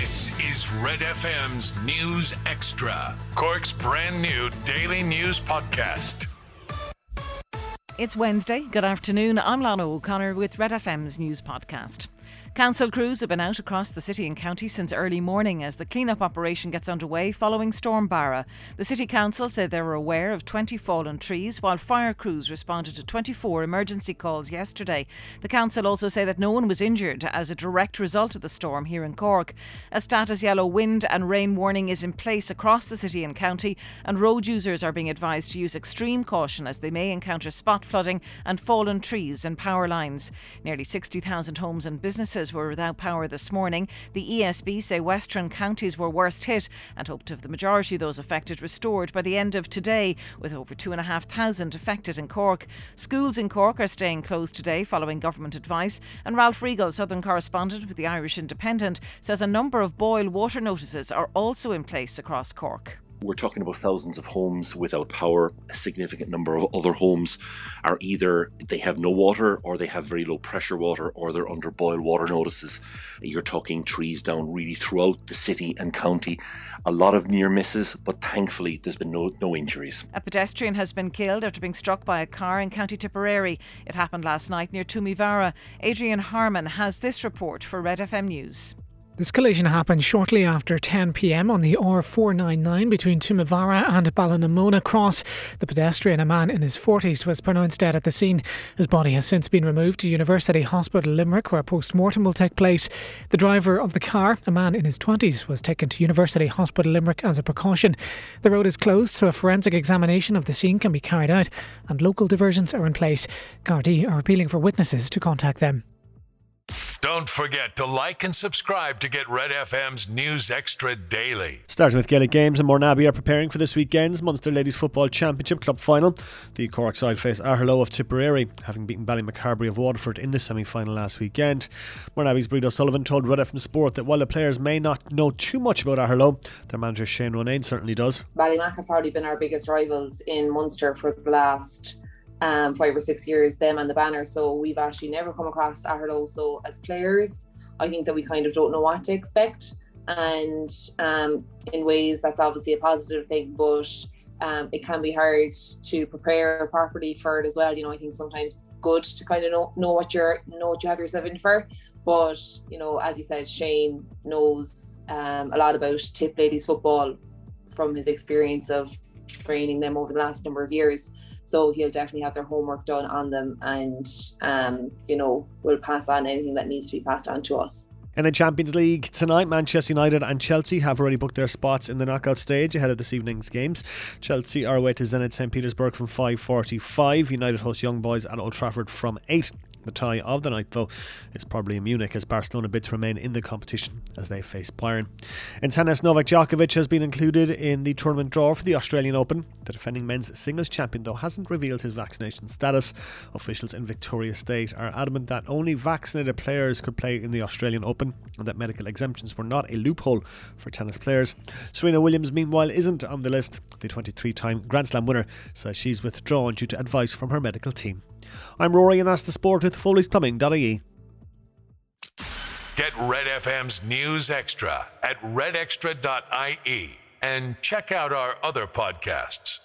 This is Red FM's News Extra, Cork's brand new daily news podcast. It's Wednesday. Good afternoon. I'm Lana O'Connor with Red FM's news podcast. Council crews have been out across the city and county since early morning as the clean-up operation gets underway following Storm Barra. The City Council said they were aware of 20 fallen trees, while fire crews responded to 24 emergency calls yesterday. The Council also say that no one was injured as a direct result of the storm here in Cork. A status yellow wind and rain warning is in place across the city and county, and road users are being advised to use extreme caution as they may encounter spot flooding and fallen trees and power lines. Nearly 60,000 homes and businesses were without power this morning. The ESB say western counties were worst hit and hope to have the majority of those affected restored by the end of today, with over 2,500 affected in Cork. Schools in Cork are staying closed today following government advice, and Ralph Riegel, Southern correspondent with the Irish Independent, says a number of boil water notices are also in place across Cork. We're talking about thousands of homes without power. A significant number of other homes are either they have no water or they have very low pressure water or they're under boil water notices. You're talking trees down really throughout the city and county. A lot of near misses, but thankfully there's been no, no injuries. A pedestrian has been killed after being struck by a car in County Tipperary. It happened last night near Toomevara. Adrian Harmon has this report for Red FM News. This collision happened shortly after 10 pm on the R499 between Toomevara and Ballinamona Cross. The pedestrian, a man in his 40s, was pronounced dead at the scene. His body has since been removed to University Hospital Limerick, where a post mortem will take place. The driver of the car, a man in his 20s, was taken to University Hospital Limerick as a precaution. The road is closed, so a forensic examination of the scene can be carried out, and local diversions are in place. Gardaí are appealing for witnesses to contact them. Don't forget to like and subscribe to get Red FM's News Extra daily. Starting with Gaelic games, and Mourneabbey are preparing for this weekend's Munster Ladies Football Championship Club final. The Cork side face Aherlow of Tipperary, having beaten Ballymacarbery of Waterford in the semi final last weekend. Mourneabbey's Bríd O'Sullivan told Red FM Sport that while the players may not know too much about Aherlow, their manager Shane Ronayne certainly does. Ballymac have probably been our biggest rivals in Munster for the last um, five or six years, them and the banner. So we've actually never come across Aherlow. So as players, I think that we kind of don't know what to expect. And um, in ways, that's obviously a positive thing, but um, it can be hard to prepare properly for it as well. You know, I think sometimes it's good to kind of know, know what you're know what you have yourself in for. But you know, as you said, Shane knows um, a lot about Tip ladies football from his experience of training them over the last number of years. So he'll definitely have their homework done on them and, um, you know, will pass on anything that needs to be passed on to us. In the Champions League tonight, Manchester United and Chelsea have already booked their spots in the knockout stage ahead of this evening's games. Chelsea are away to Zenit St Petersburg from 5:45. United host Young Boys at Old Trafford from 8. The tie of the night, though, is probably in Munich as Barcelona bid to remain in the competition as they face Bayern. In tennis, Novak Djokovic has been included in the tournament draw for the Australian Open. The defending men's singles champion, though, hasn't revealed his vaccination status. Officials in Victoria State are adamant that only vaccinated players could play in the Australian Open and that medical exemptions were not a loophole for tennis players. Serena Williams, meanwhile, isn't on the list. The 23 time Grand Slam winner says she's withdrawn due to advice from her medical team. I'm Rory, and that's the sport with Foley'sPlumbing.ie. Get Red FM's News Extra at redextra.ie and check out our other podcasts.